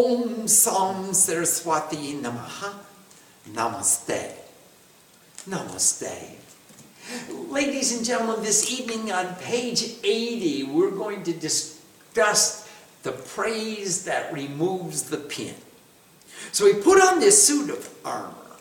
Om Sam Saraswati Namaha. Namaste. Namaste. Ladies and gentlemen, this evening on page 80, we're going to discuss the praise that removes the pin. So we put on this suit of armor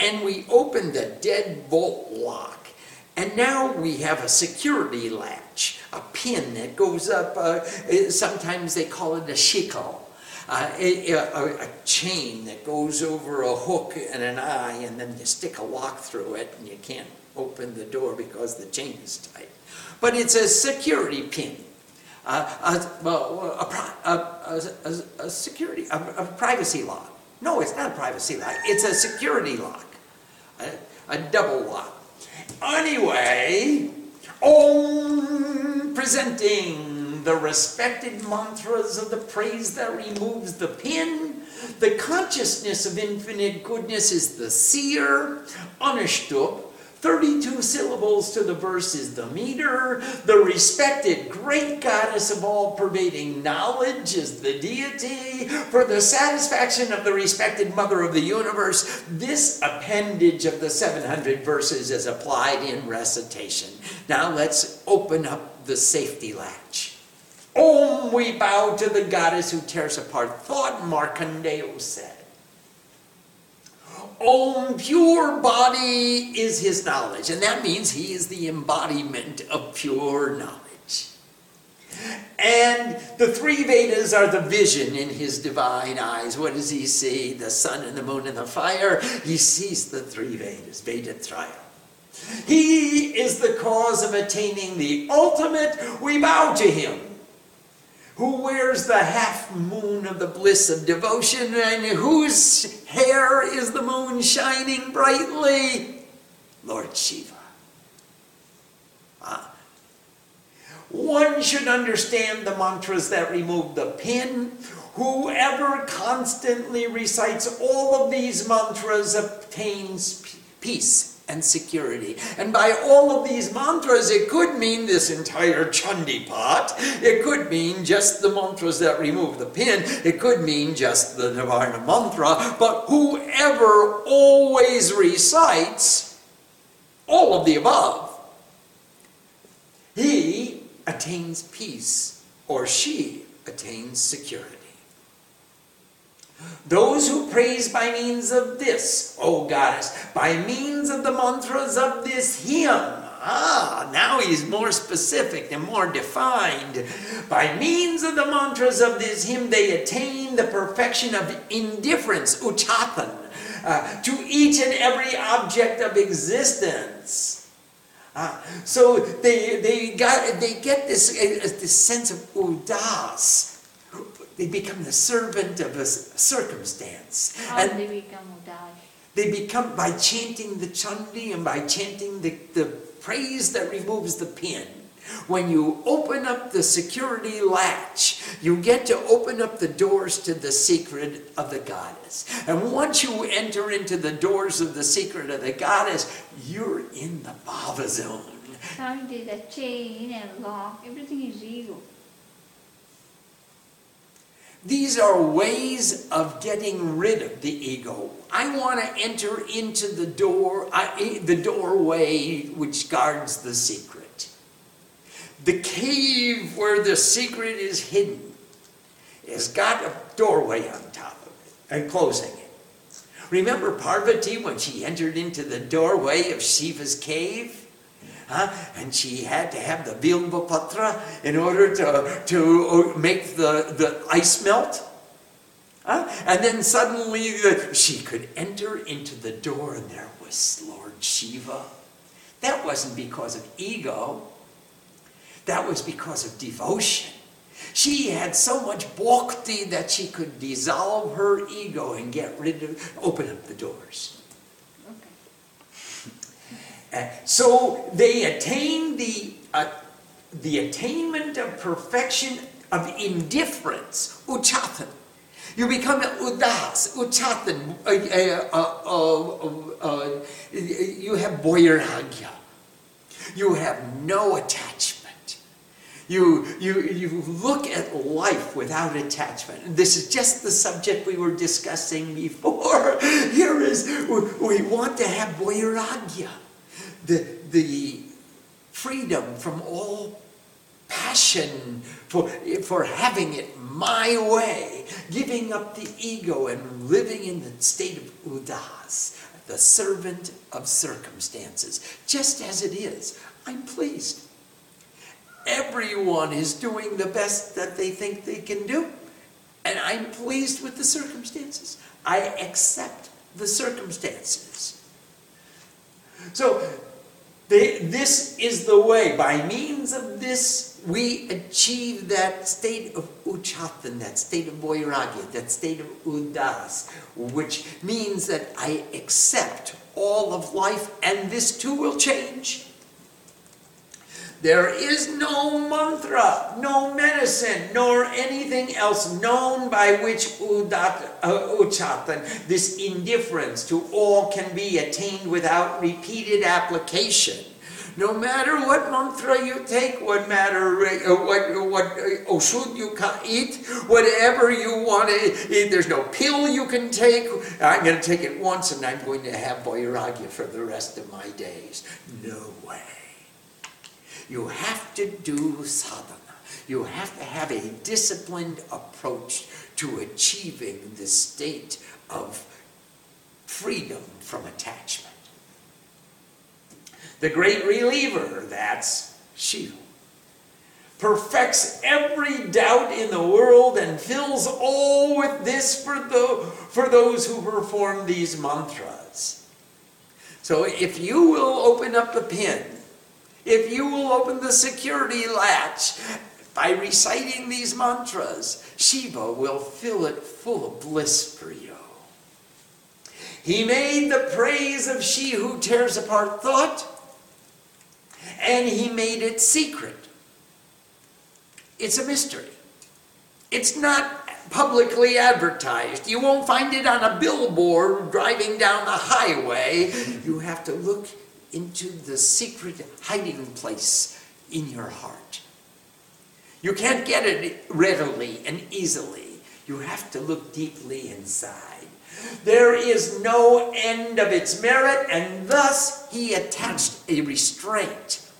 and we open the deadbolt lock. And now we have a security latch, a pin that goes up, uh, sometimes they call it a shikel. Uh, a, a, a, chain that goes over a hook and an eye, and then you stick a lock through it, and you can't open the door because the chain is tight. But it's a security pin. Uh, a, well, a, a, a, security, a, privacy lock. No, it's not a privacy lock. It's a security lock, a, double lock. Anyway, Om presenting the respected mantras of the praise that removes the pin. The consciousness of infinite goodness is the seer, Anushtup, 32 syllables to the verse is the meter. The respected great goddess of all pervading knowledge is the deity. For the satisfaction of the respected mother of the universe, this appendage of the 700 verses is applied in recitation. Now let's open up the safety latch. Om, we bow to the goddess who tears apart thought, Markandeya said. Om pure body is his knowledge, and that means he is the embodiment of pure knowledge. And the three Vedas are the vision in his divine eyes. What does he see? The sun and the moon and the fire. He sees the three Vedas, Vedatraya. He is the cause of attaining the ultimate. We bow to him who wears the half moon of the bliss of devotion, and whose hair is the moon shining brightly? Lord Shiva. Ah. One should understand the mantras that remove the pin. Whoever constantly recites all of these mantras obtains peace and security. And by all of these mantras, it could mean this entire Chandi Pat. It could mean just the mantras that remove the pin. It could mean just the Nirvana mantra. But whoever always recites all of the above, he attains peace or she attains security. Those who praise by means of this, O goddess, by means of the mantras of this hymn, Ah, now he's more specific and more defined. By means of the mantras of this hymn, they attain the perfection of indifference, uchatan, uh, to each and every object of existence. Uh, so they, they, got, they get this, uh, this sense of udas, they become the servant of a circumstance. How and they become They become by chanting the chandi and by chanting the, the praise that removes the pin. When you open up the security latch, you get to open up the doors to the secret of the goddess. And once you enter into the doors of the secret of the goddess, you're in the Bhava zone. the chain and lock, everything is ego. These are ways of getting rid of the ego. I want to enter into the door, the doorway which guards the secret. The cave where the secret is hidden has got a doorway on top of it and closing it. Remember Parvati when she entered into the doorway of Shiva's cave? Huh? And she had to have the Bilbapatra in order to, to uh, make the, the ice melt. Huh? And then suddenly uh, she could enter into the door and there was Lord Shiva. That wasn't because of ego. That was because of devotion. She had so much bhakti that she could dissolve her ego and get rid of, open up the doors. Uh, so they attain the, uh, the attainment of perfection of indifference, uchatan. You become udas, uchatan. Uh, uh, uh, you have vairagya. You have no attachment. You, you, you look at life without attachment. This is just the subject we were discussing before. Here is, we want to have vairagya, the, the freedom from all passion for, for having it my way, giving up the ego and living in the state of udas, the servant of circumstances, just as it is. I'm pleased. Everyone is doing the best that they think they can do, and I'm pleased with the circumstances. I accept the circumstances. So, this is the way. By means of this, we achieve that state of uchatan, that state of vairagya, that state of udas, which means that I accept all of life, and this too will change. There is no mantra, no medicine, nor anything else known by which udat, uh, uchatan, this indifference to all can be attained without repeated application. No matter what mantra you take, what matter uh, what what uh, oshud you can eat, whatever you want to eat, there's no pill you can take. I'm going to take it once and I'm going to have vairagya for the rest of my days. No way. You have to do sadhana. You have to have a disciplined approach to achieving the state of freedom from attachment. The great reliever, that's Shiva, perfects every doubt in the world and fills all with this for, the, for those who perform these mantras. So if you will open up the pin if you will open the security latch by reciting these mantras, Shiva will fill it full of bliss for you. He made the praise of she who tears apart thought, and he made it secret. It's a mystery. It's not publicly advertised. You won't find it on a billboard driving down the highway. You have to look into the secret hiding place in your heart. You can't get it readily and easily. You have to look deeply inside. There is no end of its merit, and thus he attached a restraint.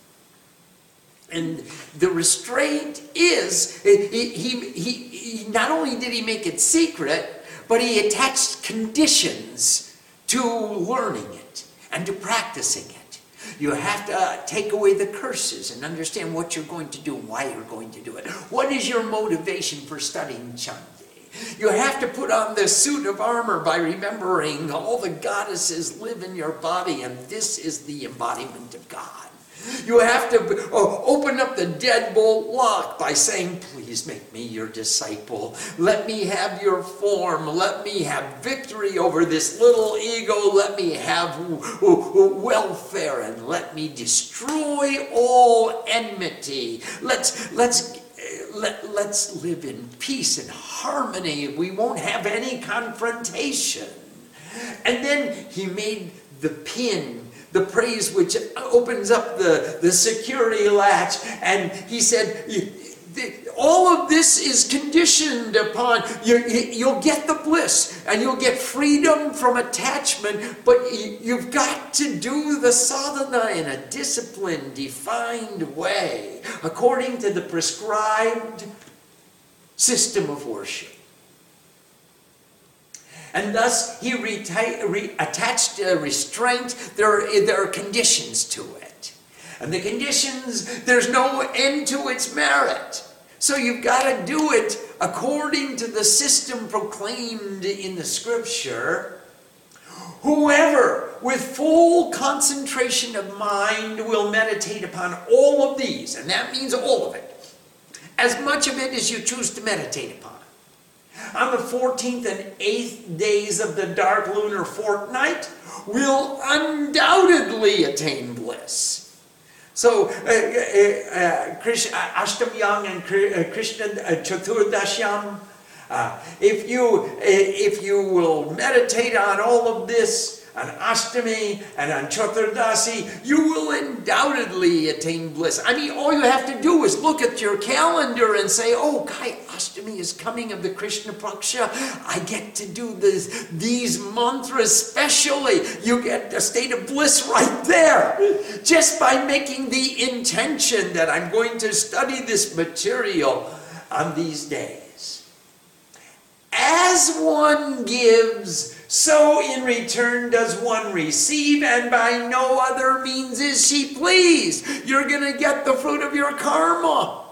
And the restraint is, he, he, he, not only did he make it secret, but he attached conditions to learning it and to practicing it. You have to uh, take away the curses and understand what you're going to do and why you're going to do it. What is your motivation for studying Chandi? You have to put on the suit of armor by remembering all the goddesses live in your body and this is the embodiment of God. You have to uh, open up the deadbolt lock by saying, Please make me your disciple. Let me have your form. Let me have victory over this little ego. Let me have welfare and let me destroy all enmity. Let's, let's, let, let's live in peace and harmony. We won't have any confrontation. And then he made the pin the praise which opens up the, the security latch. And he said, all of this is conditioned upon you, you'll get the bliss and you'll get freedom from attachment, but you've got to do the sadhana in a disciplined, defined way, according to the prescribed system of worship. And thus, he reta- re- attached a restraint. There are, there are conditions to it. And the conditions, there's no end to its merit. So you've got to do it according to the system proclaimed in the scripture. Whoever with full concentration of mind will meditate upon all of these, and that means all of it, as much of it as you choose to meditate upon on the 14th and 8th days of the dark lunar fortnight will undoubtedly attain bliss. So, uh, uh, uh, Ashtamyam and Krishna Chaturdashyam, uh, if you if you will meditate on all of this, on Ashtami and on Chaturdasi, you will undoubtedly attain bliss. I mean, all you have to do is look at your calendar and say, oh, Kai Ashtami is coming of the Krishna Paksha. I get to do this, these mantras specially. You get a state of bliss right there. Just by making the intention that I'm going to study this material on these days. As one gives, so in return does one receive, and by no other means is she pleased. You're going to get the fruit of your karma.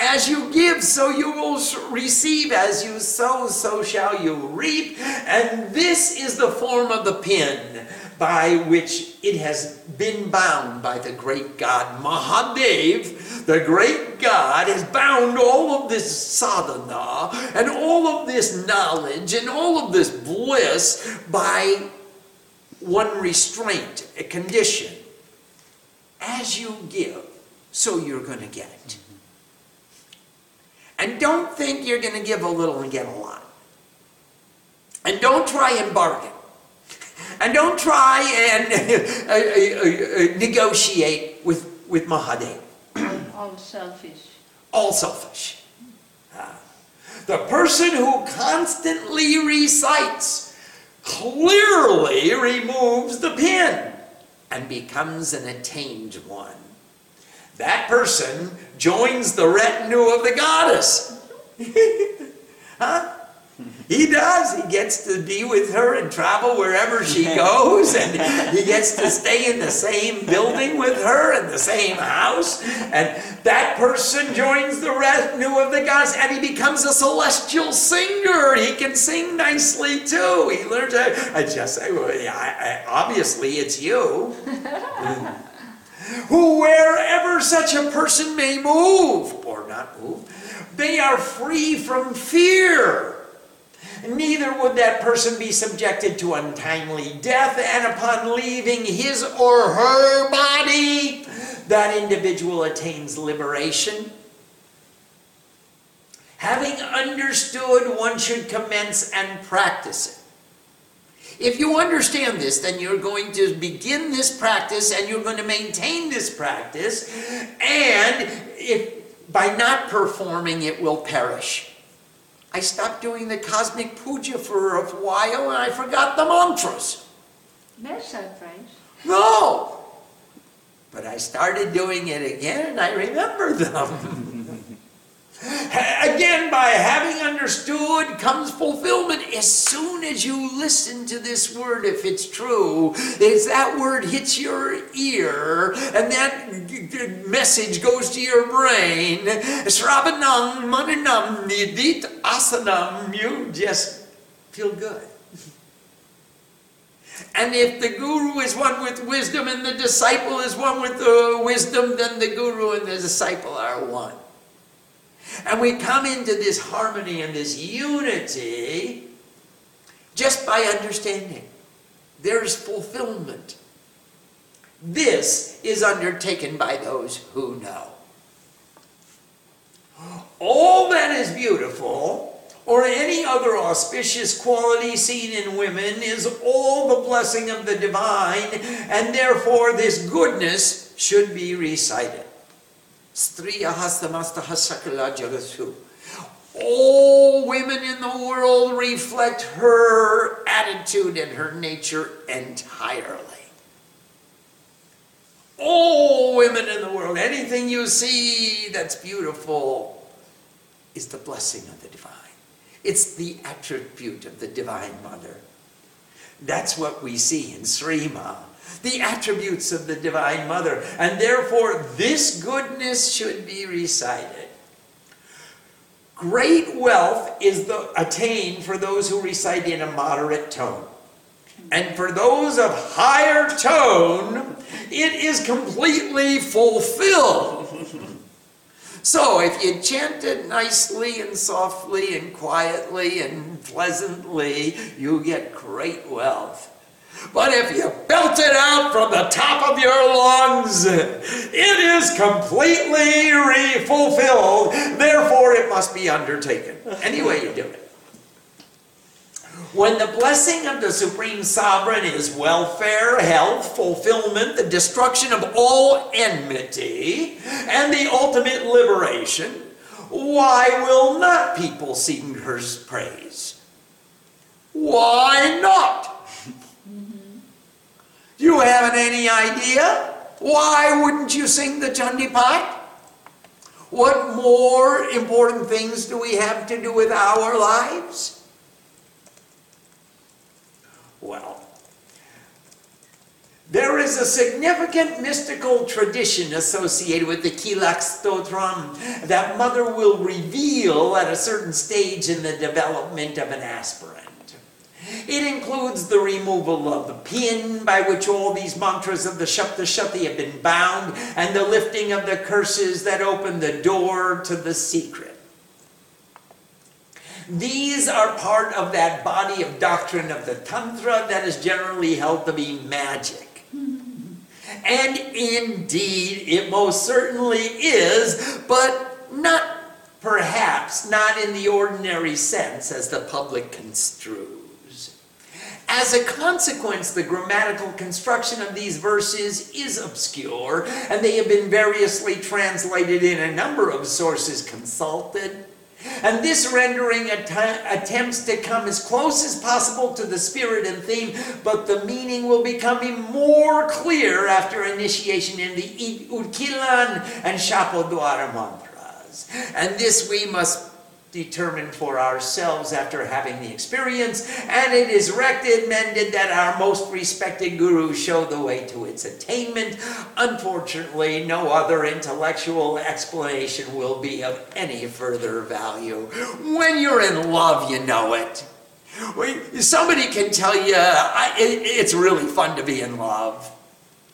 As you give, so you will receive. As you sow, so shall you reap. And this is the form of the pin by which it has been bound by the great God. Mahadev, the great God, has bound all of this sadhana and all of this knowledge and all of this bliss by one restraint, a condition. As you give, so you're going to get. And don't think you're going to give a little and get a lot. And don't try and bargain. And don't try and uh, uh, uh, negotiate with, with Mahadev. All selfish. All selfish. the person who constantly recites clearly removes the pin and becomes an attained one. That person joins the retinue of the goddess. huh? He does. He gets to be with her and travel wherever she goes, and he gets to stay in the same building with her in the same house. And that person joins the retinue of the gods, and he becomes a celestial singer. He can sing nicely too. He learns. To, I just say, well, yeah, I, I, obviously, it's you. Who, wherever such a person may move, or not move, they are free from fear neither would that person be subjected to untimely death, and upon leaving his or her body, that individual attains liberation. Having understood, one should commence and practice it. If you understand this, then you're going to begin this practice and you're going to maintain this practice, and if by not performing it will perish. I stopped doing the cosmic puja for a while and I forgot the mantras. Surprise. No. But I started doing it again and I remember them. Again, by having understood comes fulfillment. As soon as you listen to this word, if it's true, as that word hits your ear and that message goes to your brain, Sravanam, Mananam, Nididhyasanam, you just feel good. And if the guru is one with wisdom and the disciple is one with the wisdom, then the guru and the disciple are one. And we come into this harmony and this unity just by understanding. There's fulfillment. This is undertaken by those who know. All that is beautiful, or any other auspicious quality seen in women, is all the blessing of the divine, and therefore this goodness should be recited. Striyaha samastaha sakala jagasu. All women in the world reflect her attitude and her nature entirely. All women in the world, anything you see that's beautiful is the blessing of the divine. It's the attribute of the Divine Mother. That's what we see in Srima the attributes of the Divine Mother, and therefore this goodness should be recited. Great wealth is the, attained for those who recite in a moderate tone. And for those of higher tone, it is completely fulfilled. So if you chant it nicely and softly and quietly and pleasantly, you get great wealth. But if you belt it out from the top of your lungs, it is completely re-fulfilled. Therefore, it must be undertaken. Any way you do it. when the blessing of the Supreme Sovereign is welfare, health, fulfillment, the destruction of all enmity, and the ultimate liberation, why will not people sing her praise? Why not? You haven't any idea? Why wouldn't you sing the Chandipat? What more important things do we have to do with our lives? Well, there is a significant mystical tradition associated with the Kilak Stotram that mother will reveal at a certain stage in the development of an aspirant. It includes the removal of the pin by which all these mantras of the Shaptashati have been bound and the lifting of the curses that open the door to the secret. These are part of that body of doctrine of the Tantra that is generally held to be magic. And indeed, it most certainly is, but not perhaps not in the ordinary sense as the public construes. As a consequence, the grammatical construction of these verses is obscure, and they have been variously translated in a number of sources consulted. And this rendering att- attempts to come as close as possible to the spirit and theme, but the meaning will become more clear after initiation in the Utkilan and Shapodwara mantras. And this we must determine for ourselves after having the experience, and it is recommended that our most respected guru show the way to its attainment. Unfortunately, no other intellectual explanation will be of any further value. When you're in love, you know it. Somebody can tell you I, it, it's really fun to be in love.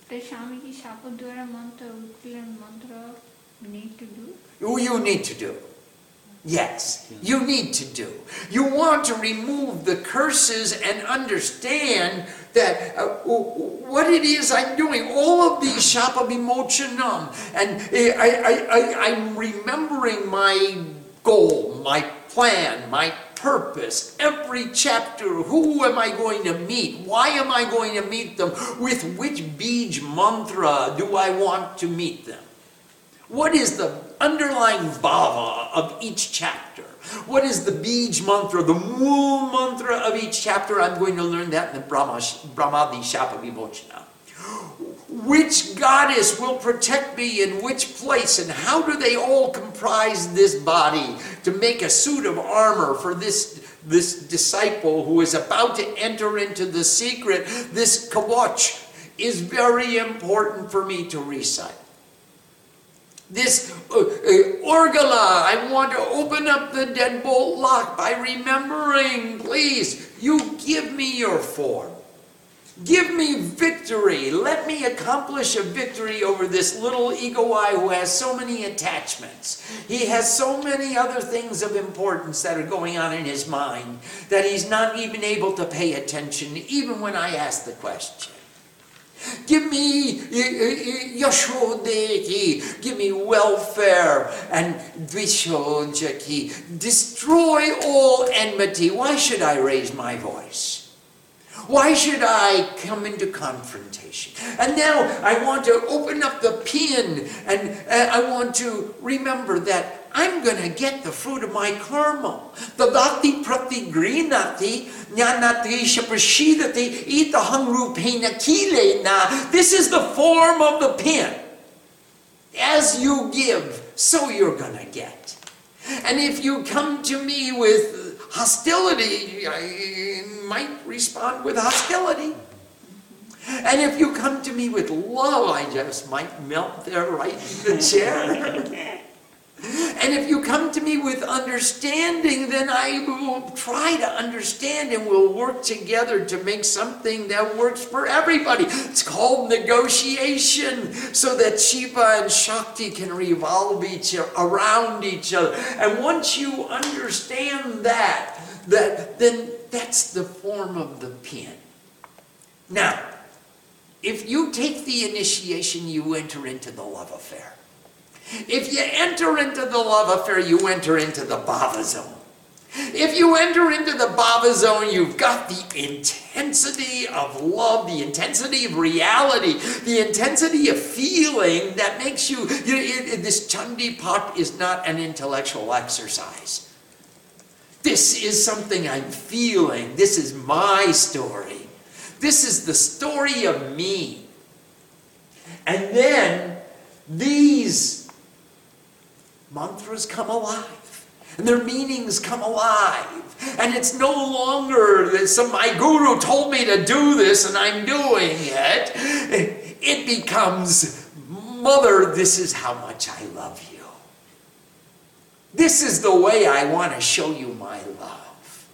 The Swamiji Shapodwara mantra, Utkilan mantra, we need to do. You need to do. Yes, you need to do. You want to remove the curses and understand that uh, what it is I'm doing. All of these shapa vimochanam, and I, I, I, I'm remembering my goal, my plan, my purpose. Every chapter, who am I going to meet? Why am I going to meet them? With which Bij mantra do I want to meet them? What is the underlying bhava of each chapter? What is the Bij mantra, the mool mantra of each chapter? I'm going to learn that in the Brahma, Brahmadi Shapa Vimochana. Which goddess will protect me in which place, and how do they all comprise this body to make a suit of armor for this, this disciple who is about to enter into the secret? This kawach is very important for me to recite. This uh, uh, orgala, I want to open up the deadbolt lock by remembering, please, you give me your form. Give me victory. Let me accomplish a victory over this little ego I who has so many attachments. He has so many other things of importance that are going on in his mind that he's not even able to pay attention, even when I ask the question. Give me Yasho dehi. Give me welfare and Dvisho jahi. Destroy all enmity. Why should I raise my voice? Why should I come into confrontation? And now I want to open up the pin and I want to remember that I'm going to get the fruit of my karma. The Tadati prati grinati jnanati shaprashidati itahang rupena kile na. This is the form of the pin. As you give, so you're going to get. And if you come to me with hostility, I might respond with hostility. And if you come to me with love, I just might melt there right in the chair. And if you come to me with understanding, then I will try to understand and we'll work together to make something that works for everybody. It's called negotiation so that Shiva and Shakti can revolve each around each other. And once you understand that, that then that's the form of the pin. Now, if you take the initiation, you enter into the love affair. If you enter into the love affair, you enter into the bhava zone. If you enter into the bhava zone, you've got the intensity of love, the intensity of reality, the intensity of feeling that makes you, you it, it, this Chandi Pat is not an intellectual exercise. This is something I'm feeling. This is my story. This is the story of me. And then these mantras come alive and their meanings come alive. And it's no longer that some my guru told me to do this and I'm doing it. It becomes, Mother, this is how much I love you. This is the way I want to show you my love.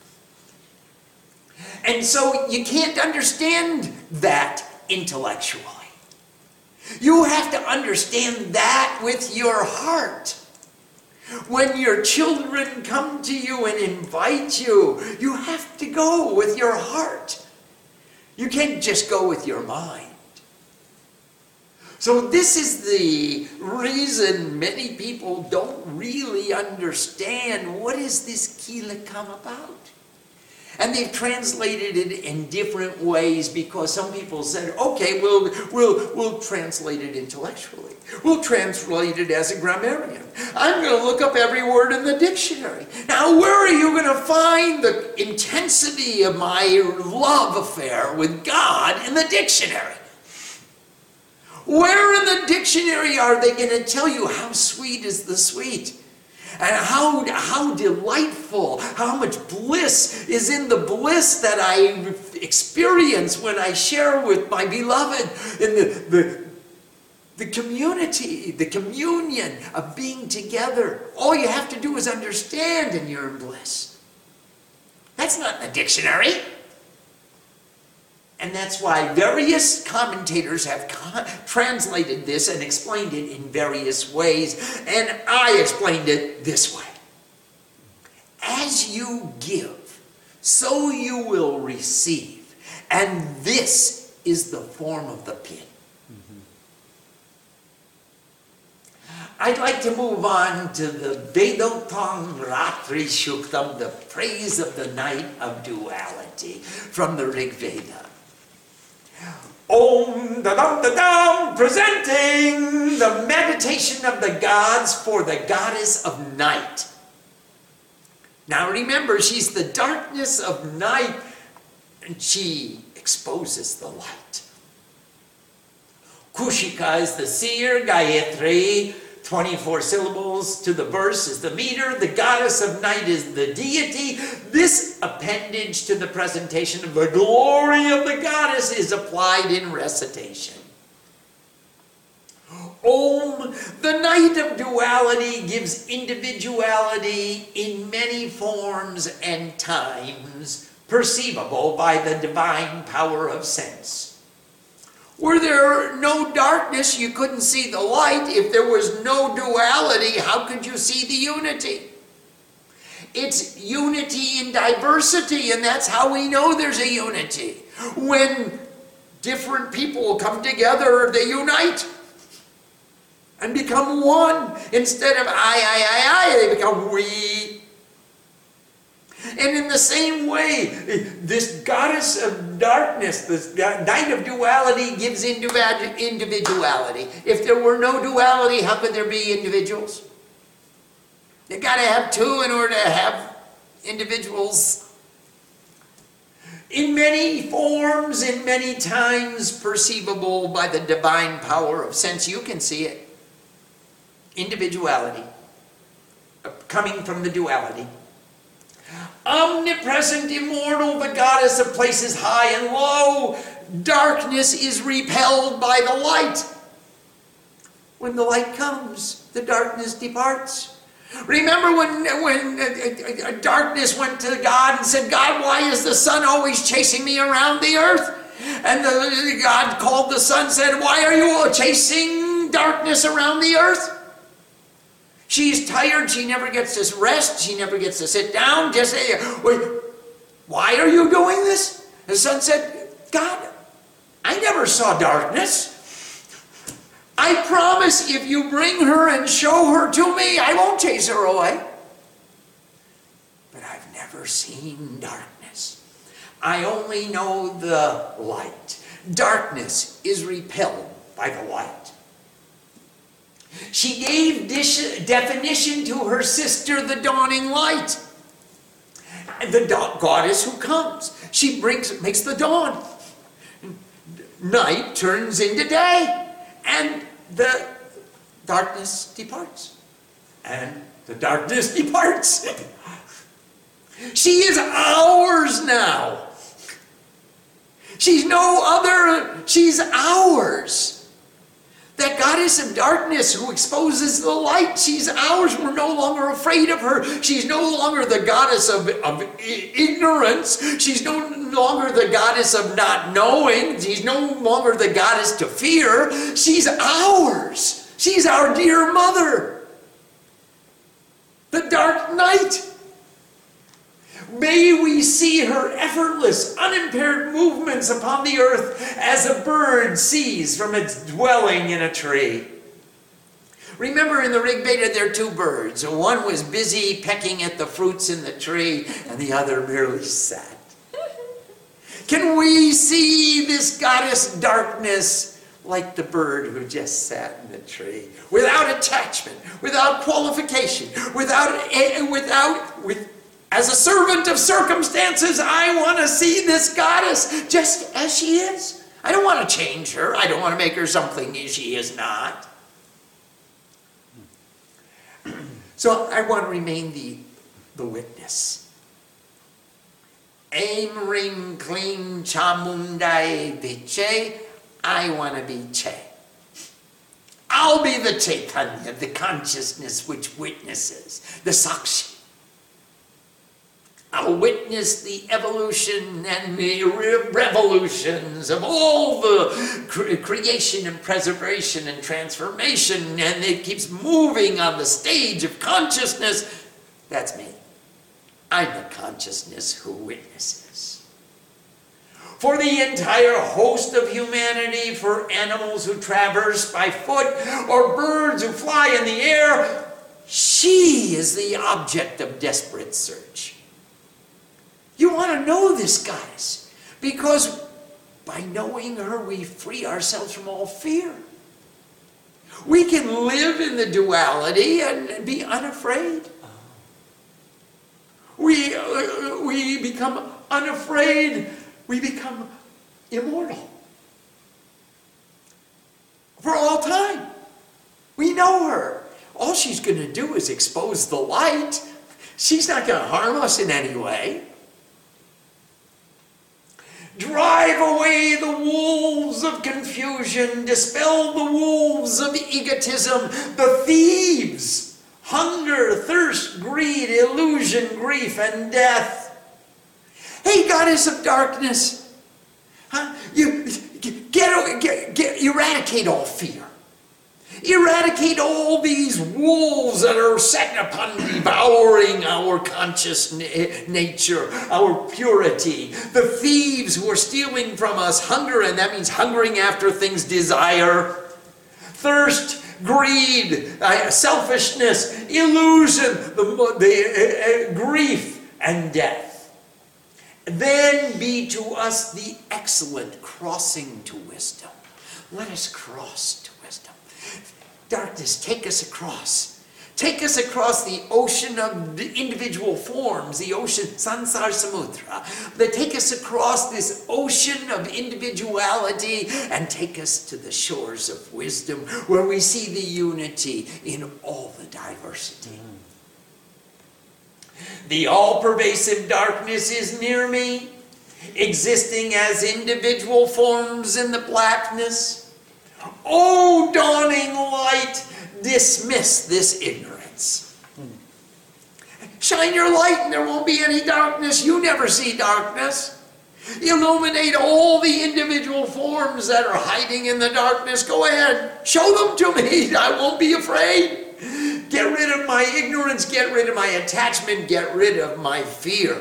And so you can't understand that intellectually. You have to understand that with your heart. When your children come to you and invite you, you have to go with your heart. You can't just go with your mind. So, this is the reason many people don't really understand what is this Kila come about. And they've translated it in different ways because some people said, okay, we'll, we'll, we'll translate it intellectually. We'll translate it as a grammarian. I'm going to look up every word in the dictionary. Now, where are you going to find the intensity of my love affair with God in the dictionary? Where in the dictionary are they going to tell you how sweet is the sweet? And how, how delightful, how much bliss is in the bliss that I experience when I share with my beloved in the, the, the community, the communion of being together. All you have to do is understand and you're in bliss. That's not in the dictionary. And that's why various commentators have translated this and explained it in various ways. And I explained it this way As you give, so you will receive. And this is the form of the pin. Mm-hmm. I'd like to move on to the Vedoktam Ratri Shuktam, the praise of the night of duality from the Rig Veda. Om da dum da dum, presenting the meditation of the gods for the goddess of night. Now remember, she's the darkness of night, and she exposes the light. Kushika is the seer, Gayatri 24 syllables to the verse is the meter. The goddess of night is the deity. This appendage to the presentation of the glory of the goddess is applied in recitation. Om, the night of duality gives individuality in many forms and times, perceivable by the divine power of sense. Were there no darkness, you couldn't see the light. If there was no duality, how could you see the unity? It's unity in diversity, and that's how we know there's a unity. When different people come together, they unite and become one. Instead of I, I, I, I, they become we. And in the same way, this goddess of darkness, this night of duality, gives individuality. If there were no duality, how could there be individuals? You got to have two in order to have individuals. In many forms, in many times, perceivable by the divine power of sense, you can see it. Individuality, coming from the duality. Omnipresent, immortal, the goddess of places high and low. Darkness is repelled by the light. When the light comes, the darkness departs. Remember when, when uh, uh, uh, darkness went to God and said, God, why is the sun always chasing me around the earth? And the, God called the sun, said, Why are you chasing darkness around the earth? She's tired. She never gets to rest. She never gets to sit down. Just say, why are you doing this? The son said, God, I never saw darkness. I promise if you bring her and show her to me, I won't chase her away. But I've never seen darkness. I only know the light. Darkness is repelled by the light. She gave definition to her sister, the dawning light. The goddess who comes. She brings, makes the dawn. Night turns into day. And the darkness departs. And the darkness departs. She is ours now. She's no other, she's ours. That goddess of darkness who exposes the light, she's ours. We're no longer afraid of her. She's no longer the goddess of, of ignorance. She's no longer the goddess of not knowing. She's no longer the goddess to fear. She's ours. She's our dear mother. The dark night. May we see her effortless, unimpaired movements upon the earth as a bird sees from its dwelling in a tree. Remember in the Rig there are two birds. One was busy pecking at the fruits in the tree, and the other merely sat. Can we see this goddess darkness like the bird who just sat in the tree, without attachment, without qualification, without, eh, without, with, as a servant of circumstances, I want to see this goddess just as she is. I don't want to change her. I don't want to make her something she is not. So I want to remain the, the witness. Aim ring clean chamundai viche. I want to be Che. I'll be the Chaitanya, the consciousness which witnesses, the Sakshi. I'll witness the evolution and the revolutions of all the cre creation and preservation and transformation, and it keeps moving on the stage of consciousness. That's me. I'm the consciousness who witnesses. For the entire host of humanity, for animals who traverse by foot, or birds who fly in the air, she is the object of desperate search. You want to know this goddess because by knowing her, we free ourselves from all fear. We can live in the duality and be unafraid. We, uh, we become unafraid. We become immortal. For all time. We know her. All she's going to do is expose the light. She's not going to harm us in any way. Drive away the wolves of confusion, dispel the wolves of egotism, the thieves, hunger, thirst, greed, illusion, grief, and death. Hey, goddess of darkness, huh? you get, get, get eradicate all fear. Eradicate all these wolves that are set upon devouring our conscious na nature, our purity. The thieves who are stealing from us hunger, and that means hungering after things desire. Thirst, greed, uh, selfishness, illusion, the, the uh, uh, grief, and death. Then be to us the excellent crossing to wisdom. Let us cross Darkness, take us across. Take us across the ocean of individual forms, the ocean, Sansar Samudra. But take us across this ocean of individuality and take us to the shores of wisdom where we see the unity in all the diversity. The all pervasive darkness is near me, existing as individual forms in the blackness. O dawning light, dismiss this ignorance. Shine your light and there won't be any darkness. You never see darkness. Illuminate all the individual forms that are hiding in the darkness. Go ahead. Show them to me. I won't be afraid. Get rid of my ignorance. Get rid of my attachment. Get rid of my fear.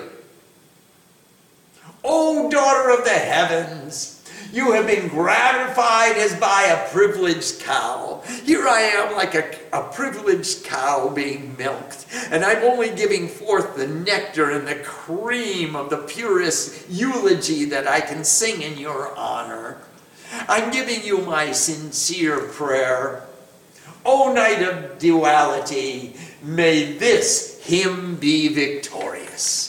O daughter of the heavens, You have been gratified as by a privileged cow. Here I am like a, a privileged cow being milked, and I'm only giving forth the nectar and the cream of the purest eulogy that I can sing in your honor. I'm giving you my sincere prayer. O night of duality, may this hymn be victorious.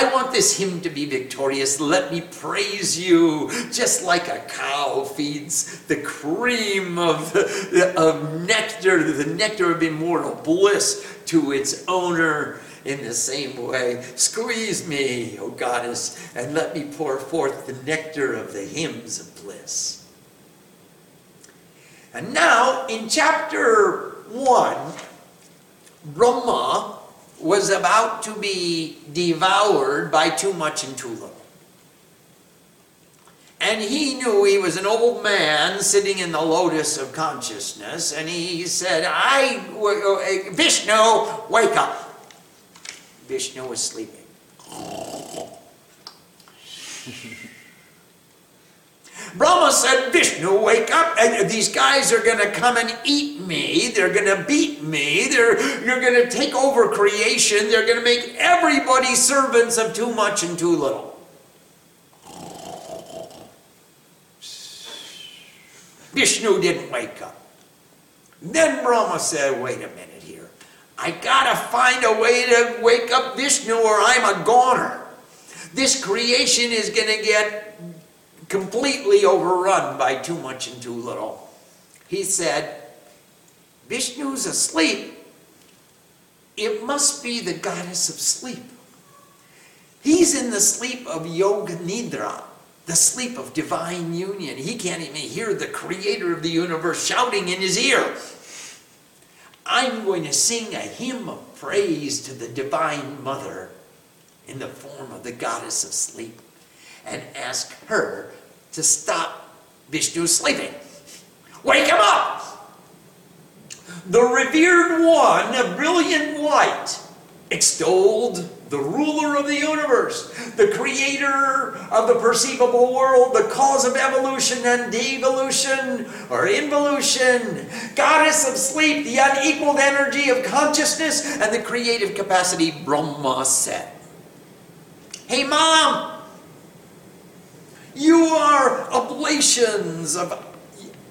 I want this hymn to be victorious. Let me praise you, just like a cow feeds the cream of, of nectar, the nectar of immortal bliss to its owner. In the same way, squeeze me, O goddess, and let me pour forth the nectar of the hymns of bliss. And now, in chapter 1, Brahma was about to be devoured by too much and too little. And he knew he was an old man sitting in the lotus of consciousness, and he said, I, uh, Vishnu, wake up. Vishnu was sleeping. Brahma said, Vishnu, wake up. And these guys are going to come and eat me. They're going to beat me. They're, you're going to take over creation. They're going to make everybody servants of too much and too little. Vishnu didn't wake up. Then Brahma said, wait a minute here. I got to find a way to wake up Vishnu or I'm a goner. This creation is going to get completely overrun by too much and too little. He said, Vishnu's asleep. It must be the goddess of sleep. He's in the sleep of Yoga Nidra, the sleep of divine union. He can't even hear the creator of the universe shouting in his ear. I'm going to sing a hymn of praise to the divine mother in the form of the goddess of sleep and ask her to stop Vishnu sleeping. Wake him up! The revered one of brilliant light extolled the ruler of the universe, the creator of the perceivable world, the cause of evolution and devolution or involution, goddess of sleep, the unequaled energy of consciousness, and the creative capacity, Brahma said. Hey, mom! You are oblations of,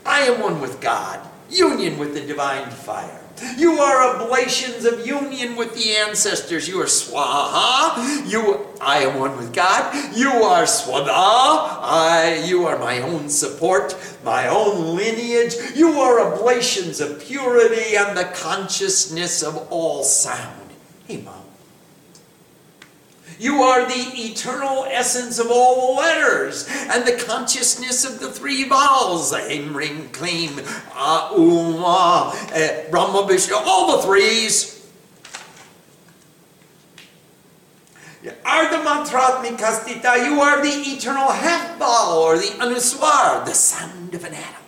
I am one with God, union with the divine fire. You are oblations of union with the ancestors. You are swaha. You, I am one with God. You are swadha. I, you are my own support, my own lineage. You are oblations of purity and the consciousness of all sound. Hey, mom. You are the eternal essence of all the letters and the consciousness of the three vowels. Aim, Hrim, Klim, ah, uh, Brahma, Vishnu, all the threes. Ardhamatratmikastita, you are the eternal half vowel or the anuswar, the sound of an atom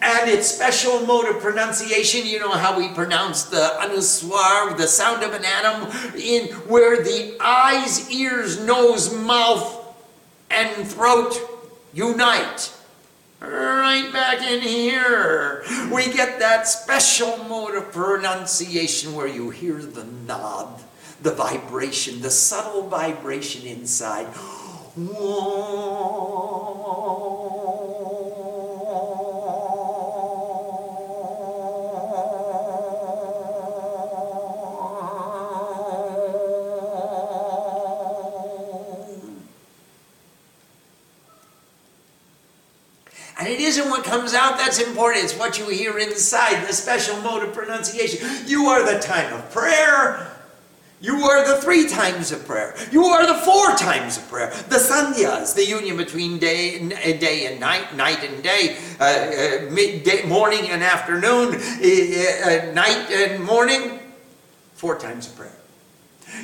and its special mode of pronunciation. You know how we pronounce the anuswar, the sound of an atom, in where the eyes, ears, nose, mouth, and throat unite. Right back in here, we get that special mode of pronunciation where you hear the nod, the vibration, the subtle vibration inside. Whoa. Comes out that's important, it's what you hear inside, the special mode of pronunciation. You are the time of prayer. You are the three times of prayer. You are the four times of prayer. The sandhyas, the union between day and, uh, day and night, night and day, uh, uh, midday, morning and afternoon, uh, uh, night and morning. Four times of prayer.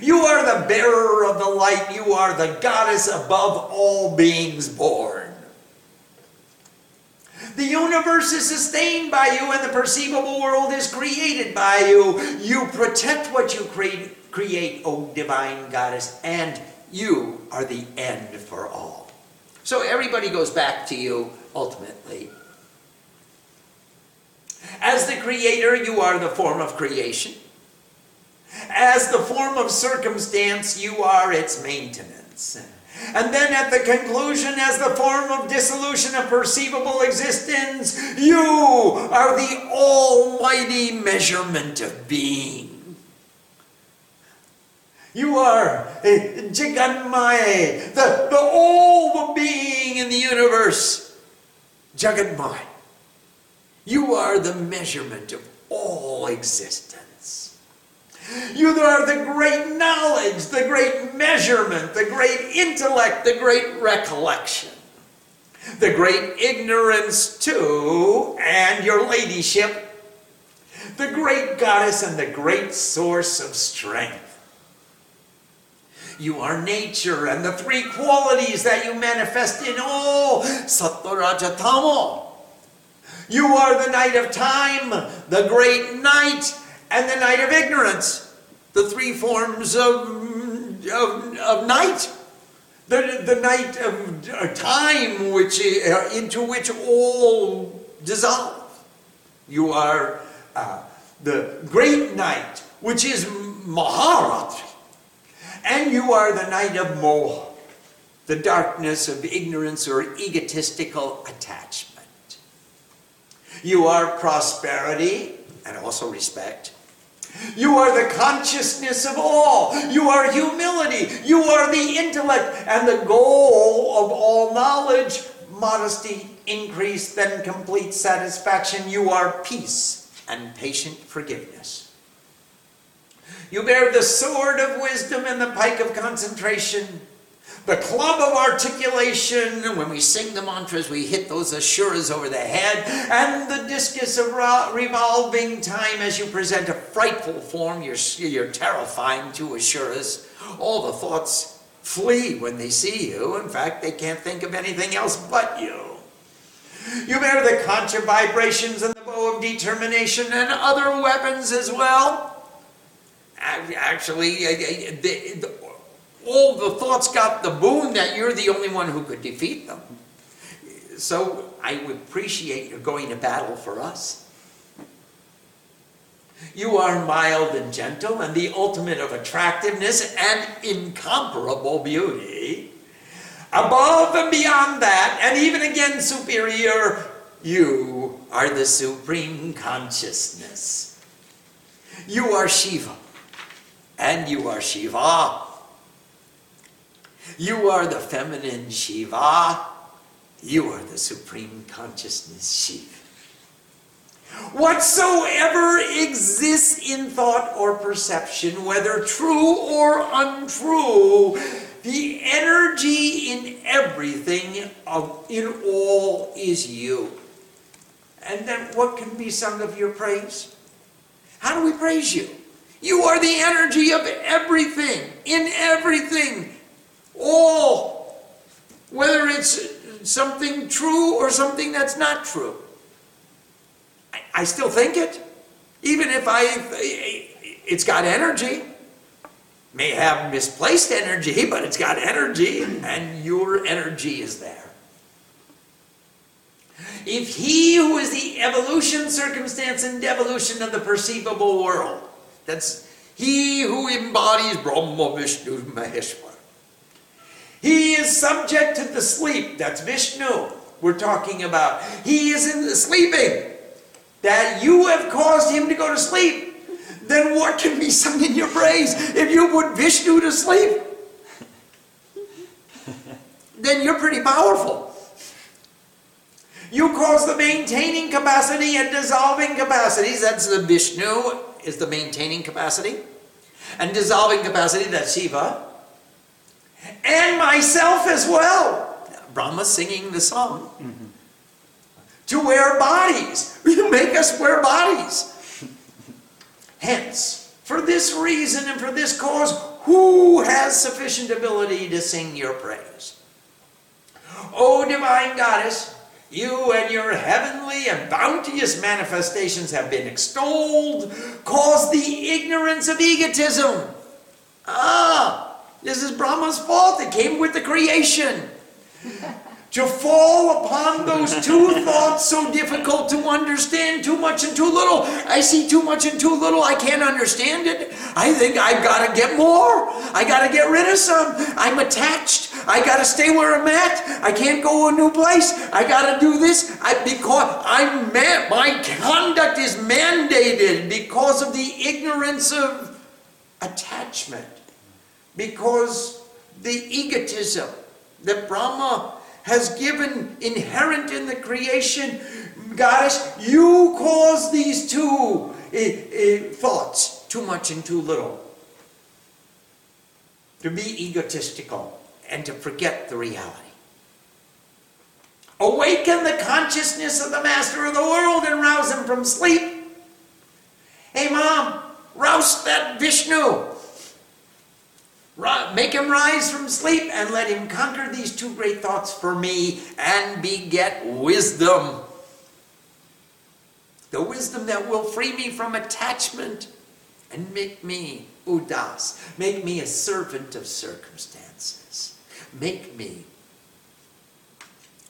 You are the bearer of the light. You are the goddess above all beings born. The universe is sustained by you and the perceivable world is created by you. You protect what you create, create, O divine goddess, and you are the end for all. So everybody goes back to you ultimately. As the creator, you are the form of creation. As the form of circumstance, you are its maintenance. And then at the conclusion, as the form of dissolution of perceivable existence, you are the almighty measurement of being. You are eh, Jaganmaya, the, the all being in the universe. Jaganmaya. You are the measurement of all existence. You are the great knowledge, the great measurement, the great intellect, the great recollection, the great ignorance too, and your ladyship, the great goddess and the great source of strength. You are nature and the three qualities that you manifest in all Sattvaraja You are the night of time, the great night, and the night of ignorance, the three forms of, of, of night. The, the night of time which, uh, into which all dissolve. You are uh, the great night, which is Maharatri. And you are the night of Moha, the darkness of ignorance or egotistical attachment. You are prosperity and also respect. You are the consciousness of all. You are humility. You are the intellect and the goal of all knowledge. Modesty, increase, then complete satisfaction. You are peace and patient forgiveness. You bear the sword of wisdom and the pike of concentration the club of articulation, when we sing the mantras, we hit those asuras over the head, and the discus of revolving time as you present a frightful form, you're, you're terrifying to asuras. All the thoughts flee when they see you. In fact, they can't think of anything else but you. You bear the concha vibrations and the bow of determination and other weapons as well. Actually, all the thoughts got the boon that you're the only one who could defeat them. So I would appreciate your going to battle for us. You are mild and gentle and the ultimate of attractiveness and incomparable beauty. Above and beyond that, and even again superior, you are the supreme consciousness. You are Shiva, and you are Shiva. You are the feminine Shiva. You are the supreme consciousness Shiva. Whatsoever exists in thought or perception, whether true or untrue, the energy in everything, of, in all, is you. And then what can be sung of your praise? How do we praise you? You are the energy of everything, in everything all, whether it's something true or something that's not true. I, I still think it, even if I, it's got energy. May have misplaced energy, but it's got energy, and your energy is there. If he who is the evolution, circumstance, and devolution of the perceivable world, that's he who embodies Brahma, Vishnu, Maheshwara, he is subject to the sleep. That's Vishnu we're talking about. He is in the sleeping. That you have caused him to go to sleep. Then what can be sung in your praise if you put Vishnu to sleep? then you're pretty powerful. You cause the maintaining capacity and dissolving capacities. That's the Vishnu is the maintaining capacity. And dissolving capacity, that's Shiva and myself as well. Brahma singing the song. Mm-hmm. To wear bodies. You make us wear bodies. Hence, for this reason and for this cause, who has sufficient ability to sing your praise? O divine goddess, you and your heavenly and bounteous manifestations have been extolled, cause the ignorance of egotism. Ah, This is Brahma's fault. It came with the creation. to fall upon those two thoughts so difficult to understand too much and too little. I see too much and too little. I can't understand it. I think I've got to get more. I got to get rid of some. I'm attached. I got to stay where I'm at. I can't go a new place. I got to do this I, because I'm man. My conduct is mandated because of the ignorance of attachment, because the egotism that Brahma has given inherent in the creation. Goddess, you cause these two uh, uh, thoughts, too much and too little, to be egotistical and to forget the reality. Awaken the consciousness of the master of the world and rouse him from sleep. Hey, mom, rouse that Vishnu. Make him rise from sleep and let him conquer these two great thoughts for me and beget wisdom. The wisdom that will free me from attachment and make me udas, make me a servant of circumstances, make me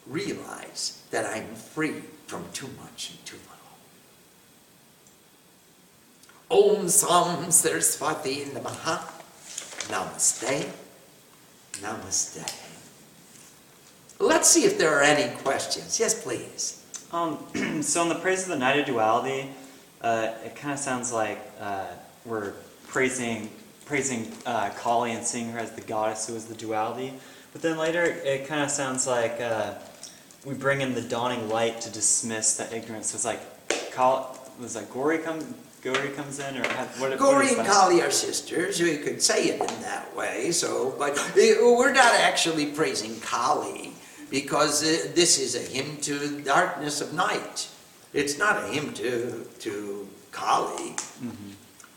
realize that I'm free from too much and too little. Om Sam Saraswati Namaha. Namaste. Namaste. Let's see if there are any questions. Yes, please. Um, so in the praise of the night of duality, uh, it kind of sounds like uh, we're praising praising uh, Kali and seeing her as the goddess who is the duality. But then later, it kind of sounds like uh, we bring in the dawning light to dismiss that ignorance. So it's like Kali, was like Gauri come Gauri comes in, or have, what? Gauri what and Kali are sisters. We could say it in that way. So, but eh, we're not actually praising Kali because uh, this is a hymn to the darkness of night. It's not a hymn to to Kali. Mm-hmm.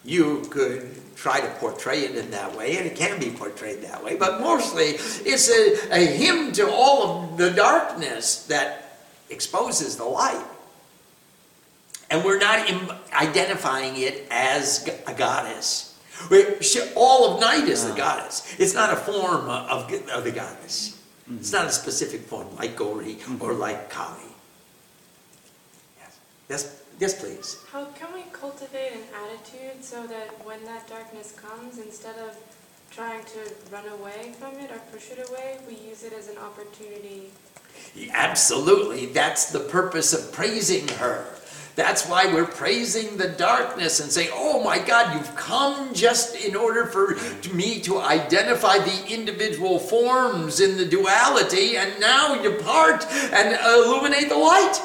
You could try to portray it in that way, and it can be portrayed that way. But mostly, it's a, a hymn to all of the darkness that exposes the light. And we're not identifying it as a goddess. all of night is the goddess. It's not a form of, of the goddess. Mm-hmm. It's not a specific form like Gauri mm-hmm. or like Kali. Yes. yes, yes, please. How can we cultivate an attitude so that when that darkness comes, instead of trying to run away from it or push it away, we use it as an opportunity? Absolutely. That's the purpose of praising her that's why we're praising the darkness and saying, Oh my God, you've come just in order for me to identify the individual forms in the duality, and now depart and illuminate the light.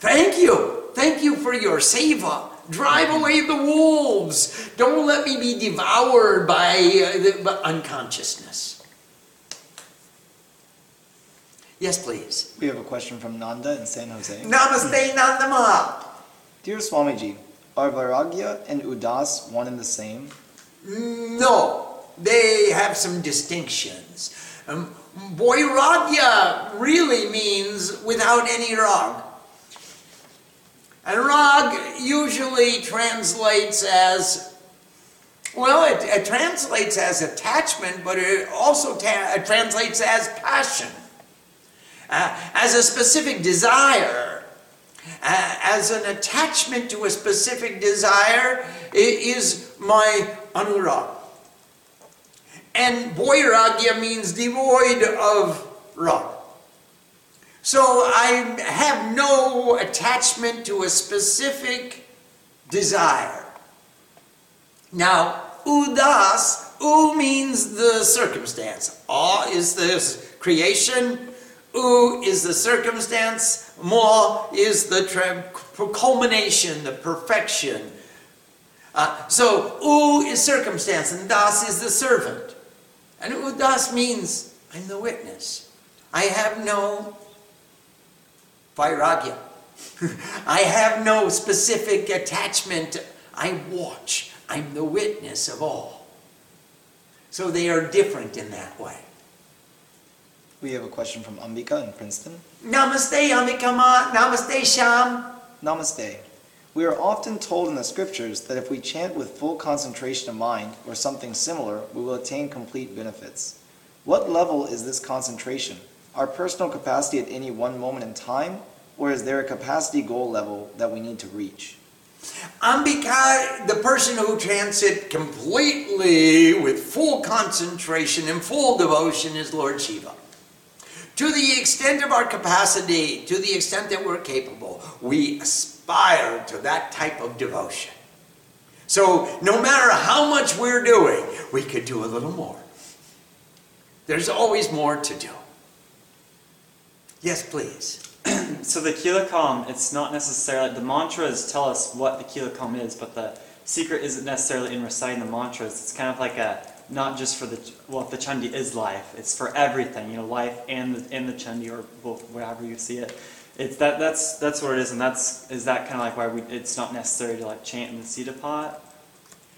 Thank you. Thank you for your seva. Drive away the wolves. Don't let me be devoured by, uh, by unconsciousness. Yes, please. We have a question from Nanda in San Jose. Namaste, Nandama. Dear Swamiji, are Vairagya and Udas one and the same? No, they have some distinctions. Um, Vairagya really means without any rag. And rag usually translates as, well, it, it translates as attachment, but it also ta- it translates as passion uh, as a specific desire, uh, as an attachment to a specific desire, is my anurag. And vairagya means devoid of rag. So I have no attachment to a specific desire. Now, udas, u means the circumstance. A is the creation, U is the circumstance, Mo is the culmination, the perfection. Uh, so U is circumstance, and Das is the servant. And Udas means I'm the witness. I have no vairagya. I have no specific attachment. I watch. I'm the witness of all. So they are different in that way. We have a question from Ambika in Princeton. Namaste, Ambika Ma. Namaste, Sham. Namaste. We are often told in the scriptures that if we chant with full concentration of mind or something similar, we will attain complete benefits. What level is this concentration? Our personal capacity at any one moment in time, or is there a capacity goal level that we need to reach? Ambika, the person who chants it completely with full concentration and full devotion is Lord Shiva. To the extent of our capacity, to the extent that we're capable, we aspire to that type of devotion. So, no matter how much we're doing, we could do a little more. There's always more to do. Yes, please. So the kilakam, it's not necessarily the mantras tell us what the kilakam is, but the secret isn't necessarily in reciting the mantras. It's kind of like a not just for the well, the chandi is life, it's for everything. You know, life and the and the chandi or both, wherever you see it. It's that that's that's what it is, and that's is that kind of like why we. It's not necessary to like chant in the Sita pot.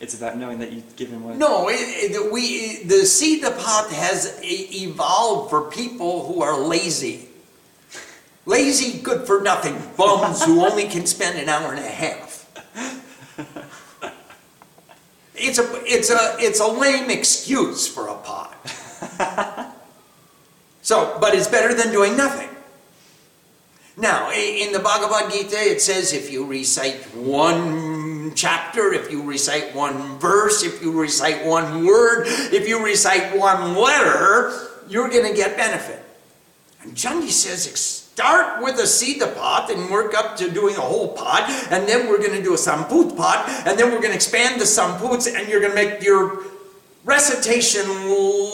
It's about knowing that you've given what. No, it, it, we the Sita pot has evolved for people who are lazy. Lazy, good for nothing bums who only can spend an hour and a half. It's a it's a it's a lame excuse for a pot. So, but it's better than doing nothing. Now, in the Bhagavad Gita, it says if you recite one chapter, if you recite one verse, if you recite one word, if you recite one letter, you're going to get benefit. And Chandi says, start with a Sita pot and work up to doing a whole pot, and then we're going to do a Samput pot, and then we're going to expand the Samputs, and you're going to make your recitation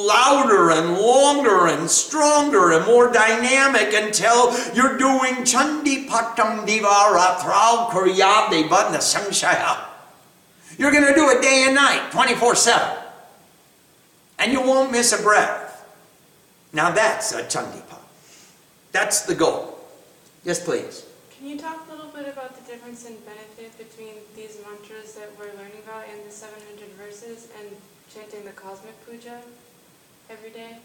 louder and longer and stronger and more dynamic until you're doing Chandi Patam Divara Thrau Kuryade Badna Samshaya. You're going to do it day and night, 24 7. And you won't miss a breath. Now that's a Chandi Pat. That's the goal. Yes, please. Can you talk a little bit about the difference in benefit between these mantras that we're learning about in the 700 verses and chanting the cosmic puja every day?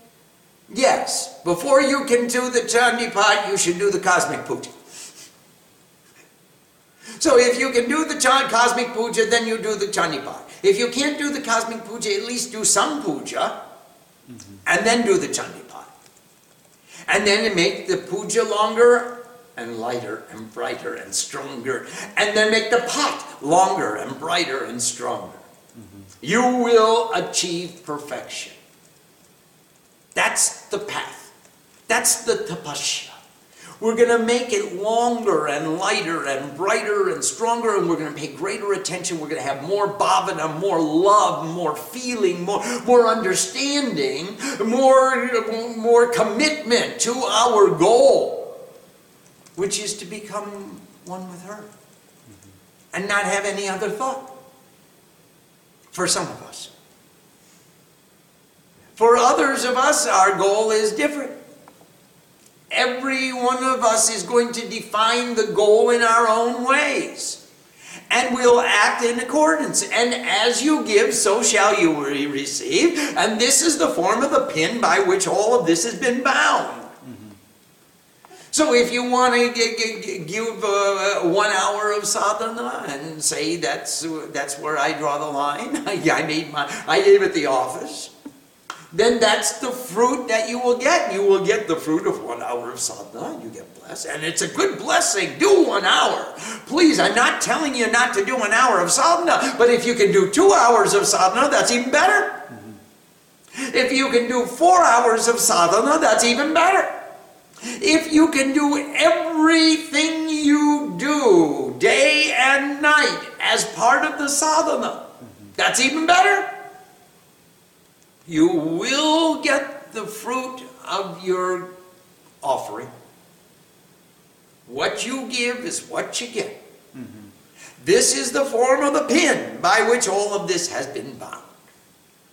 Yes, before you can do the Chandi Pat, you should do the Cosmic Puja. So if you can do the Chan- Cosmic Puja, then you do the Chandi Pat. If you can't do the Cosmic Puja, at least do some puja, mm-hmm. and then do the Chandi Pat. And then make the puja longer and lighter and brighter and stronger, and then make the pot longer and brighter and stronger. Mm-hmm. You will achieve perfection. That's the path. That's the tapasya. We're going to make it longer and lighter and brighter and stronger, and we're going to pay greater attention. We're going to have more bhavana, more love, more feeling, more, more understanding, more, more commitment to our goal, which is to become one with her and not have any other thought. For some of us. For others of us, our goal is different. Every one of us is going to define the goal in our own ways. And we'll act in accordance. And as you give, so shall you receive. And this is the form of the pin by which all of this has been bound. So if you want to g- g- g- give uh, one hour of sadhana and say that's that's where I draw the line, I made my I gave it the office, then that's the fruit that you will get. You will get the fruit of one hour of sadhana. You get blessed, and it's a good blessing. Do one hour, please. I'm not telling you not to do an hour of sadhana, but if you can do two hours of sadhana, that's even better. If you can do four hours of sadhana, that's even better. If you can do everything you do day and night as part of the sadhana, that's even better. You will get the fruit of your offering. What you give is what you get. This is the form of the pin by which all of this has been bound.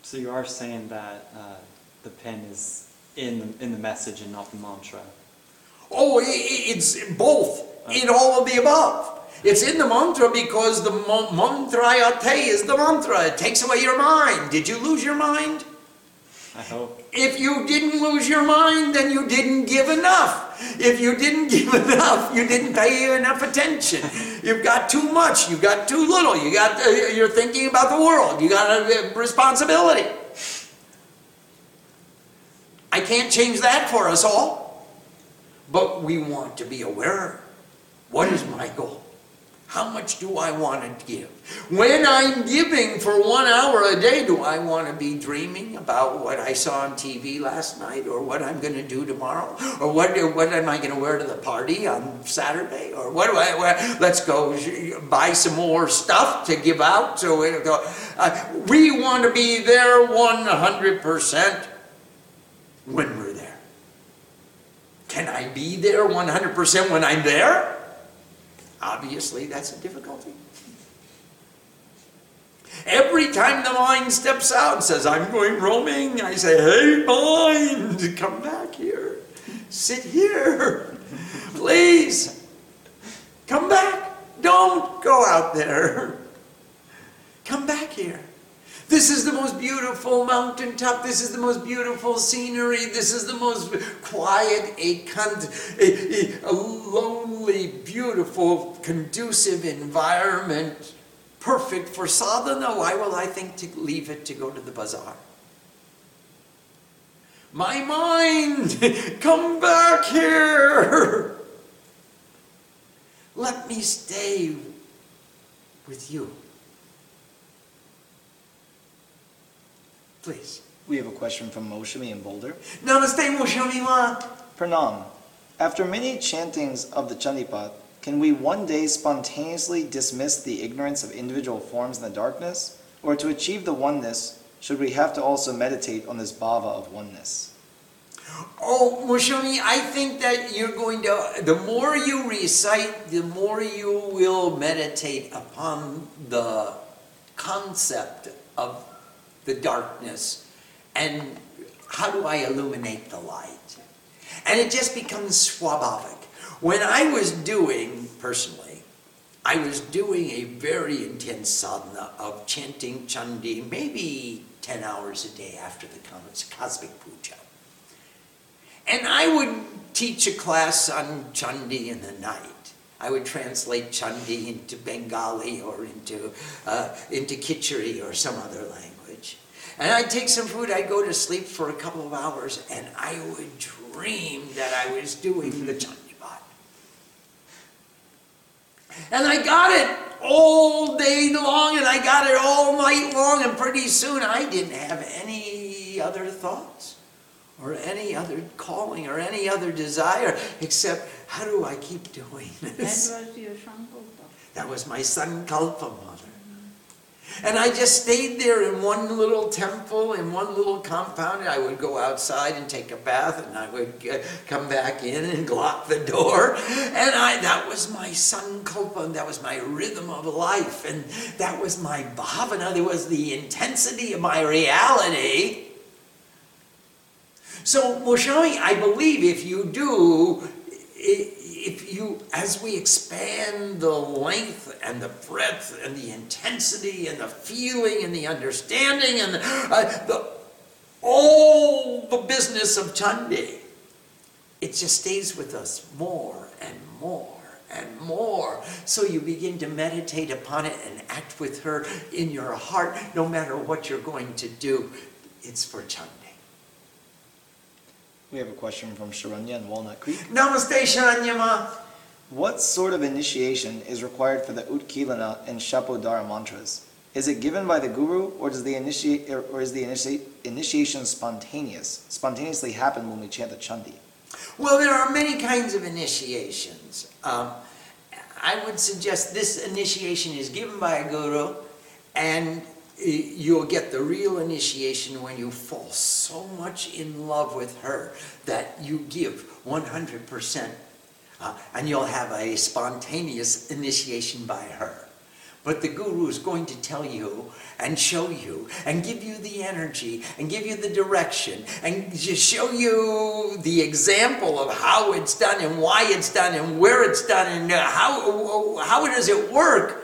So you are saying that uh, the pen is in the, in the message and not the mantra. Oh, it's both in all of the above. It's in the mantra because the mo- mantrayate is the mantra. It takes away your mind. Did you lose your mind? If you didn't lose your mind, then you didn't give enough. If you didn't give enough, you didn't pay enough attention. You've got too much. You've got too little. You got. Uh, you're thinking about the world. You got a responsibility. I can't change that for us all, but we want to be aware. What is my goal? How much do I want to give? When I'm giving for one hour a day, do I want to be dreaming about what I saw on TV last night or what I'm going to do tomorrow? Or what, what am I going to wear to the party on Saturday? Or what do I wear? Let's go buy some more stuff to give out. So go. Uh, we want to be there 100% when we're there. Can I be there 100% when I'm there? Obviously, that's a difficulty. Every time the mind steps out and says, I'm going roaming, I say, hey, mind, come back here. Sit here. Please. Come back. Don't go out there. Come back here. This is the most beautiful mountaintop. This is the most beautiful scenery. This is the most quiet, a, a, a lonely, beautiful, conducive environment. Perfect for sadhana. Why will I think to leave it to go to the bazaar? My mind, come back here. Let me stay with you. Please. We have a question from Moshami in Boulder. Namaste, Moshami-ma. Pranam. After many chantings of the Chandipat, can we one day spontaneously dismiss the ignorance of individual forms in the darkness? Or to achieve the oneness, should we have to also meditate on this bhava of oneness? Oh, Moshami, I think that you're going to, the more you recite, the more you will meditate upon the concept of the darkness and how do I illuminate the light? And it just becomes swabhavic. When I was doing, personally, I was doing a very intense sadhana of chanting Chandi, maybe 10 hours a day after the cosmic puja. And I would teach a class on Chandi in the night. I would translate Chandi into Bengali or into, uh, into Khichdi or some other language. And I'd take some food, I'd go to sleep for a couple of hours, and I would dream that I was doing the Chandi and I got it all day long and I got it all night long, and pretty soon I didn't have any other thoughts or any other calling or any other desire except how do I keep doing this? That was your sankalpa. That was my sankalpa. And I just stayed there in one little temple, in one little compound. And I would go outside and take a bath, and I would come back in and lock the door. And I, that was my sankalpa, that was my rhythm of life, and that was my bhavana. There was the intensity of my reality. So, Moshami, I believe if you do, if you, as we expand the length and the breadth and the intensity and the feeling and the understanding and the, uh, the all the business of Chandi, it just stays with us more and more and more. So you begin to meditate upon it and act with her in your heart, no matter what you're going to do. It's for Chandi. We have a question from Sharanya in Walnut Creek. Namaste, Sharanyama. What sort of initiation is required for the Utkilana and Shapodhara mantras? Is it given by the guru, or does the initiate, or is the initi- initiation spontaneous? Spontaneously happen when we chant the chandi. Well, there are many kinds of initiations. Um, I would suggest this initiation is given by a guru, and you'll get the real initiation when you fall so much in love with her that you give 100%. Uh, and you'll have a spontaneous initiation by her. But the guru is going to tell you and show you and give you the energy and give you the direction and just show you the example of how it's done and why it's done and where it's done and how, how does it work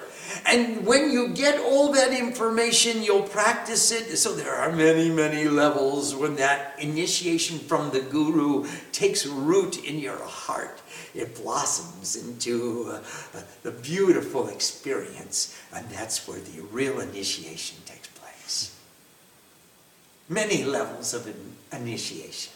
And when you get all that information, you'll practice it. So there are many, many levels when that initiation from the guru takes root in your heart. It blossoms into uh, the beautiful experience, and that's where the real initiation takes place. Many levels of initiation.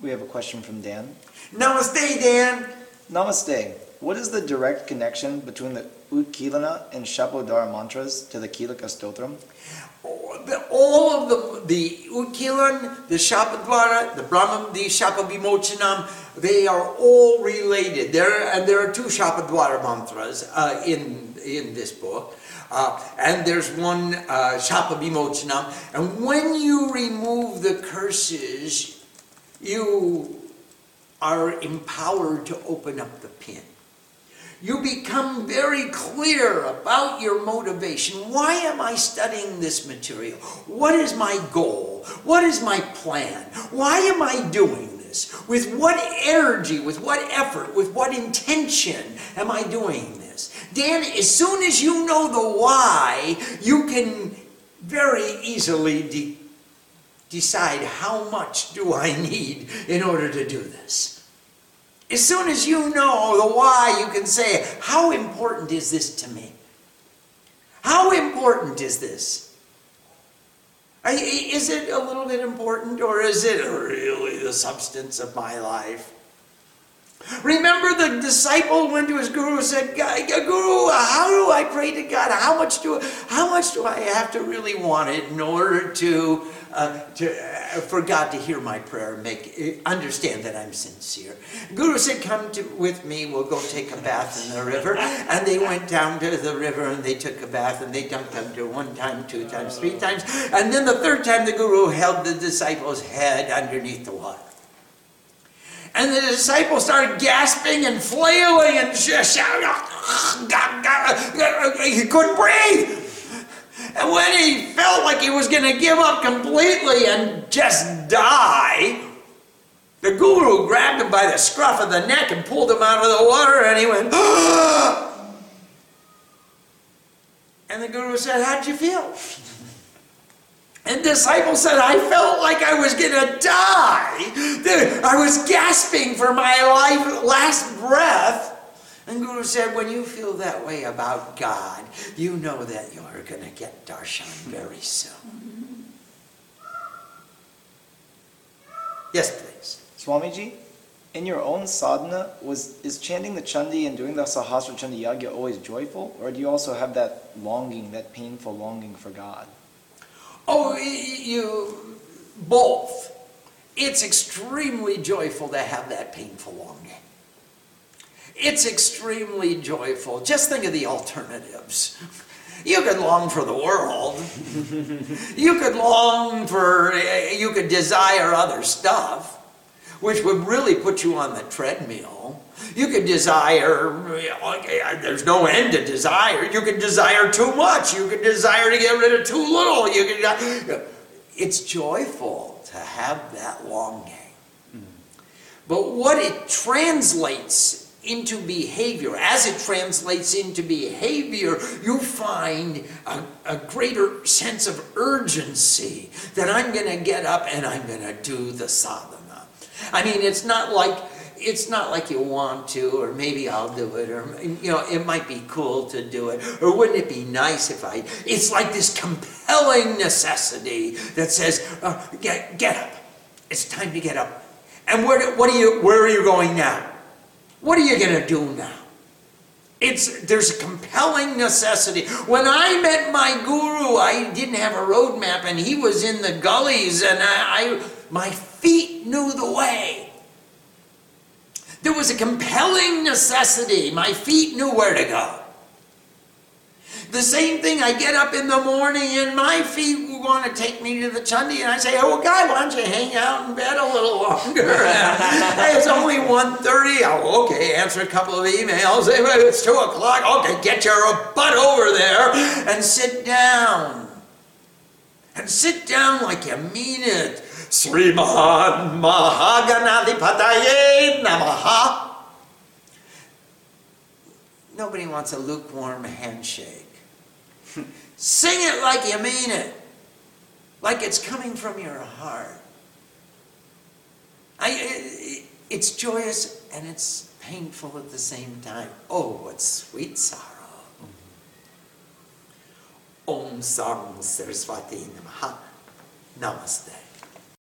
We have a question from Dan. Namaste, Dan. Namaste. What is the direct connection between the Utkilana and Shapodhara mantras to the Kilaka Stotram? All of the the Ukilan, the Shapodhara, the Brahman, the Shapabhimochanam, they are all related. There and there are two Shapodhara mantras uh, in in this book. Uh, and there's one uh, Shapabhimochanam. And when you remove the curses, you are empowered to open up the pin you become very clear about your motivation. Why am I studying this material? What is my goal? What is my plan? Why am I doing this? With what energy, with what effort, with what intention am I doing this? Dan, as soon as you know the why, you can very easily de- decide how much do I need in order to do this. As soon as you know the why, you can say, How important is this to me? How important is this? Is it a little bit important or is it really the substance of my life? Remember the disciple went to his guru and said, Guru, how do I pray to God? How much do how much do I have to really want it in order to, uh, to for God to hear my prayer make uh, understand that I'm sincere?" Guru said, "Come to, with me. We'll go take a bath in the river." And they went down to the river and they took a bath and they dunked under one time, two times, three times, and then the third time the guru held the disciple's head underneath the water. And the disciples started gasping and flailing and sh- shouting. He couldn't breathe. And when he felt like he was going to give up completely and just die, the guru grabbed him by the scruff of the neck and pulled him out of the water, and he went, ah! And the guru said, How'd you feel? And disciple said, I felt like I was going to die. I was gasping for my life, last breath. And Guru said, when you feel that way about God, you know that you're going to get darshan very soon. Yes, please. Swamiji, in your own sadhana, was is chanting the Chandi and doing the Sahasra Chandi Yagya always joyful? Or do you also have that longing, that painful longing for God? Oh, you both. It's extremely joyful to have that painful longing. It's extremely joyful. Just think of the alternatives. You could long for the world. you could long for, you could desire other stuff, which would really put you on the treadmill. You could desire, there's no end to desire. You could desire too much. You could desire to get rid of too little. You could, it's joyful to have that longing. Mm. But what it translates into behavior, as it translates into behavior, you find a, a greater sense of urgency that I'm going to get up and I'm going to do the sadhana. I mean, it's not like it's not like you want to, or maybe I'll do it, or you know, it might be cool to do it, or wouldn't it be nice if I? It's like this compelling necessity that says, uh, "Get get up! It's time to get up." And where what are you? Where are you going now? What are you going to do now? It's there's a compelling necessity. When I met my guru, I didn't have a roadmap, and he was in the gullies, and I, I my feet knew the way. There was a compelling necessity. My feet knew where to go. The same thing, I get up in the morning and my feet want to take me to the Chandi, and I say, oh, guy, why don't you hang out in bed a little longer? hey, it's only 1.30. Oh, okay, answer a couple of emails. It's 2 o'clock. Okay, get your butt over there and sit down. And sit down like you mean it. Sriman Mahaganadhipataye Namaha. nobody wants a lukewarm handshake. Sing it like you mean it, like it's coming from your heart. I, it, it's joyous and it's painful at the same time. Oh, what sweet sorrow. Om Sam Saraswati Namaha. Namaste.